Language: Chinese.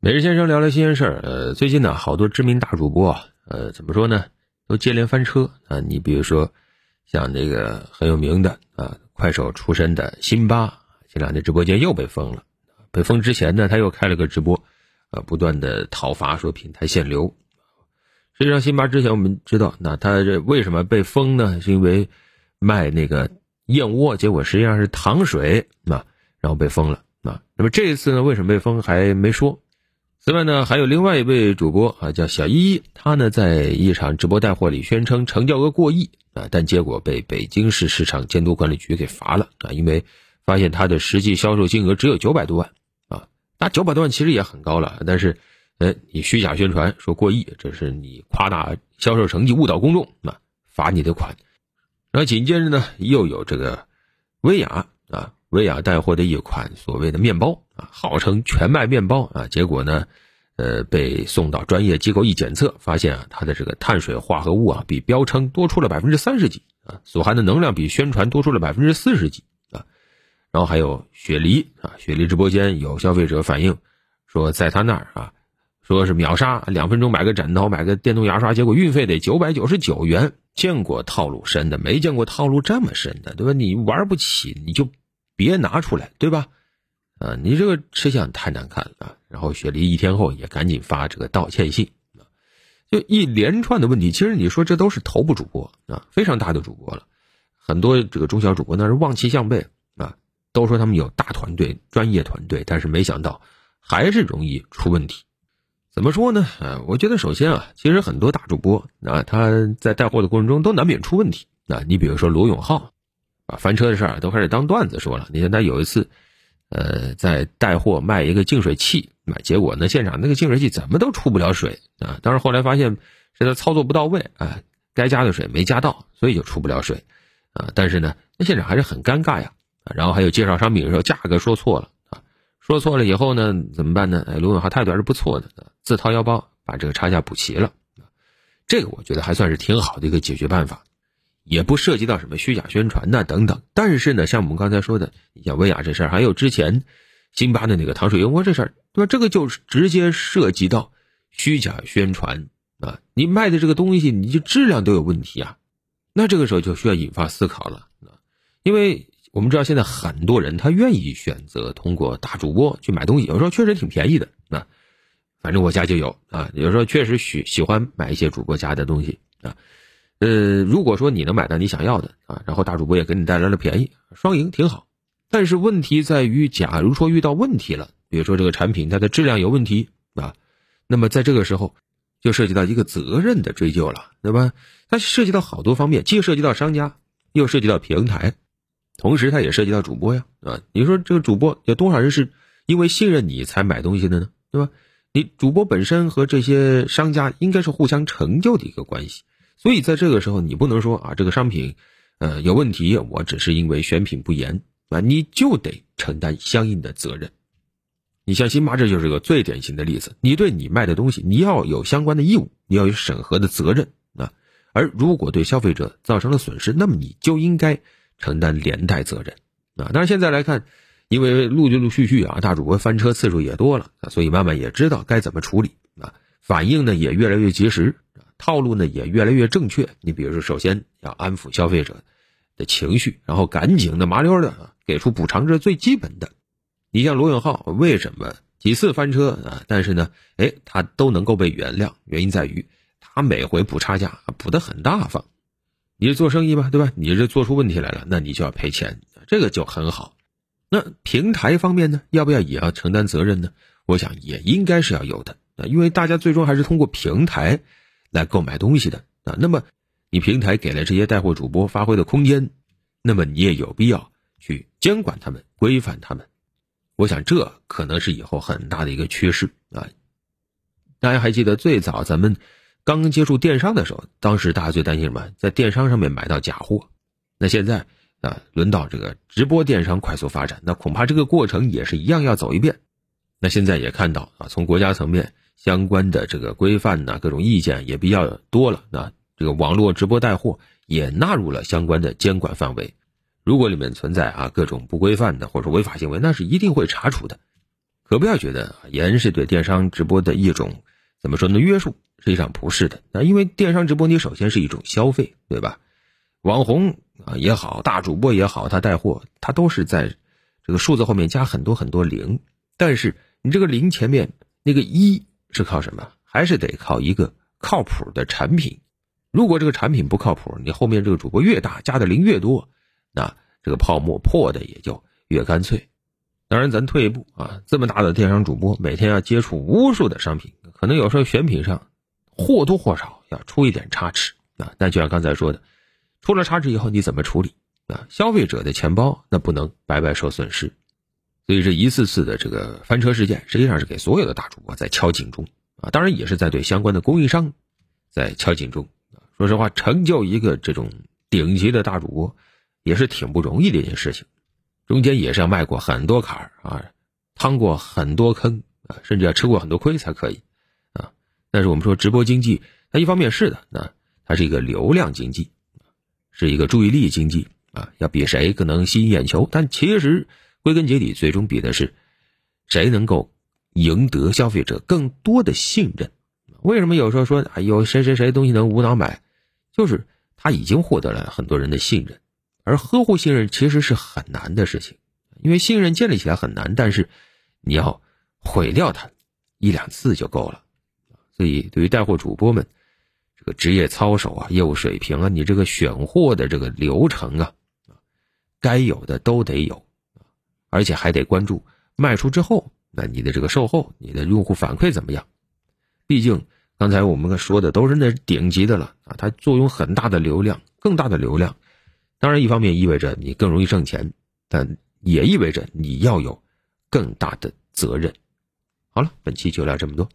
每日先生聊聊新鲜事儿。呃，最近呢，好多知名大主播啊，呃，怎么说呢，都接连翻车啊。你比如说，像这个很有名的啊，快手出身的辛巴，前两天直播间又被封了。被封之前呢，他又开了个直播，呃，不断的讨伐，说平台限流。实际上，辛巴之前我们知道，那他这为什么被封呢？是因为卖那个燕窝，结果实际上是糖水啊，然后被封了啊。那么这一次呢，为什么被封还没说？此外呢，还有另外一位主播啊，叫小依依，他呢在一场直播带货里宣称成交额过亿啊，但结果被北京市市场监督管理局给罚了啊，因为发现他的实际销售金额只有九百多万啊，那九百多万其实也很高了，但是，呃，你虚假宣传说过亿，这是你夸大销售成绩误导公众啊，罚你的款。然后紧接着呢，又有这个薇娅啊。薇娅带货的一款所谓的面包啊，号称全麦面包啊，结果呢，呃，被送到专业机构一检测，发现啊，它的这个碳水化合物啊，比标称多出了百分之三十几啊，所含的能量比宣传多出了百分之四十几啊。然后还有雪梨啊，雪梨直播间有消费者反映说，在他那儿啊，说是秒杀，两分钟买个枕头，买个电动牙刷，结果运费得九百九十九元。见过套路深的，没见过套路这么深的，对吧？你玩不起，你就。别拿出来，对吧？啊，你这个吃相太难看了。然后雪梨一天后也赶紧发这个道歉信啊，就一连串的问题。其实你说这都是头部主播啊，非常大的主播了，很多这个中小主播那是望其项背啊，都说他们有大团队、专业团队，但是没想到还是容易出问题。怎么说呢？啊，我觉得首先啊，其实很多大主播啊，他在带货的过程中都难免出问题啊。你比如说罗永浩。啊翻车的事儿都开始当段子说了。你看他有一次，呃，在带货卖一个净水器，买结果呢，现场那个净水器怎么都出不了水啊。当然后来发现是他操作不到位啊，该加的水没加到，所以就出不了水啊。但是呢，那现场还是很尴尬呀。然后还有介绍商品的时候价格说错了啊，说错了以后呢，怎么办呢？哎，罗永浩态度还是不错的，自掏腰包把这个差价补齐了。这个我觉得还算是挺好的一个解决办法。也不涉及到什么虚假宣传呐等等，但是呢，像我们刚才说的，你像薇娅这事儿，还有之前辛巴的那个糖水燕窝这事儿，对吧？这个就直接涉及到虚假宣传啊！你卖的这个东西，你就质量都有问题啊！那这个时候就需要引发思考了啊！因为我们知道现在很多人他愿意选择通过大主播去买东西，有时候确实挺便宜的啊。反正我家就有啊，有时候确实喜喜欢买一些主播家的东西啊。呃，如果说你能买到你想要的啊，然后大主播也给你带来了便宜，双赢挺好。但是问题在于，假如说遇到问题了，比如说这个产品它的质量有问题啊，那么在这个时候就涉及到一个责任的追究了，对吧？它涉及到好多方面，既涉及到商家，又涉及到平台，同时它也涉及到主播呀，啊，你说这个主播有多少人是因为信任你才买东西的呢？对吧？你主播本身和这些商家应该是互相成就的一个关系。所以在这个时候，你不能说啊，这个商品，呃，有问题，我只是因为选品不严啊，你就得承担相应的责任。你像辛巴，这就是个最典型的例子。你对你卖的东西，你要有相关的义务，你要有审核的责任啊。而如果对消费者造成了损失，那么你就应该承担连带责任啊。但是现在来看，因为陆陆续续啊，大主播翻车次数也多了啊，所以慢慢也知道该怎么处理啊，反应呢也越来越及时。套路呢也越来越正确。你比如说，首先要安抚消费者的情绪，然后赶紧的麻溜的给出补偿，这是最基本的。你像罗永浩为什么几次翻车啊？但是呢，哎，他都能够被原谅，原因在于他每回补差价补的很大方。你是做生意吧，对吧？你这做出问题来了，那你就要赔钱，这个就很好。那平台方面呢，要不要也要承担责任呢？我想也应该是要有的啊，因为大家最终还是通过平台。来购买东西的啊，那么你平台给了这些带货主播发挥的空间，那么你也有必要去监管他们、规范他们。我想这可能是以后很大的一个趋势啊。大家还记得最早咱们刚接触电商的时候，当时大家最担心什么？在电商上面买到假货。那现在啊，轮到这个直播电商快速发展，那恐怕这个过程也是一样要走一遍。那现在也看到啊，从国家层面。相关的这个规范呢，各种意见也比较多了。那这个网络直播带货也纳入了相关的监管范围。如果里面存在啊各种不规范的或者违法行为，那是一定会查处的。可不要觉得严是对电商直播的一种怎么说呢约束，实际上不是的。那因为电商直播，你首先是一种消费，对吧？网红啊也好，大主播也好，他带货，他都是在这个数字后面加很多很多零。但是你这个零前面那个一是靠什么？还是得靠一个靠谱的产品。如果这个产品不靠谱，你后面这个主播越大，加的零越多，那这个泡沫破的也就越干脆。当然，咱退一步啊，这么大的电商主播，每天要接触无数的商品，可能有时候选品上或多或少要出一点差池啊。但就像刚才说的，出了差池以后你怎么处理啊？消费者的钱包那不能白白受损失。所以这一次次的这个翻车事件，实际上是给所有的大主播在敲警钟啊。当然，也是在对相关的供应商在敲警钟啊。说实话，成就一个这种顶级的大主播，也是挺不容易的一件事情，中间也是要迈过很多坎儿啊，趟过很多坑啊，甚至要吃过很多亏才可以啊。但是我们说直播经济，它一方面是的，那它是一个流量经济，是一个注意力经济啊，要比谁更能吸引眼球。但其实归根结底，最终比的是谁能够赢得消费者更多的信任。为什么有时候说啊，有谁谁谁东西能无脑买？就是他已经获得了很多人的信任，而呵护信任其实是很难的事情，因为信任建立起来很难，但是你要毁掉它一两次就够了。所以，对于带货主播们，这个职业操守啊、业务水平啊、你这个选货的这个流程啊，该有的都得有，而且还得关注卖出之后，那你的这个售后、你的用户反馈怎么样？毕竟。刚才我们说的都是那顶级的了啊，它作用很大的流量，更大的流量，当然一方面意味着你更容易挣钱，但也意味着你要有更大的责任。好了，本期就聊这么多。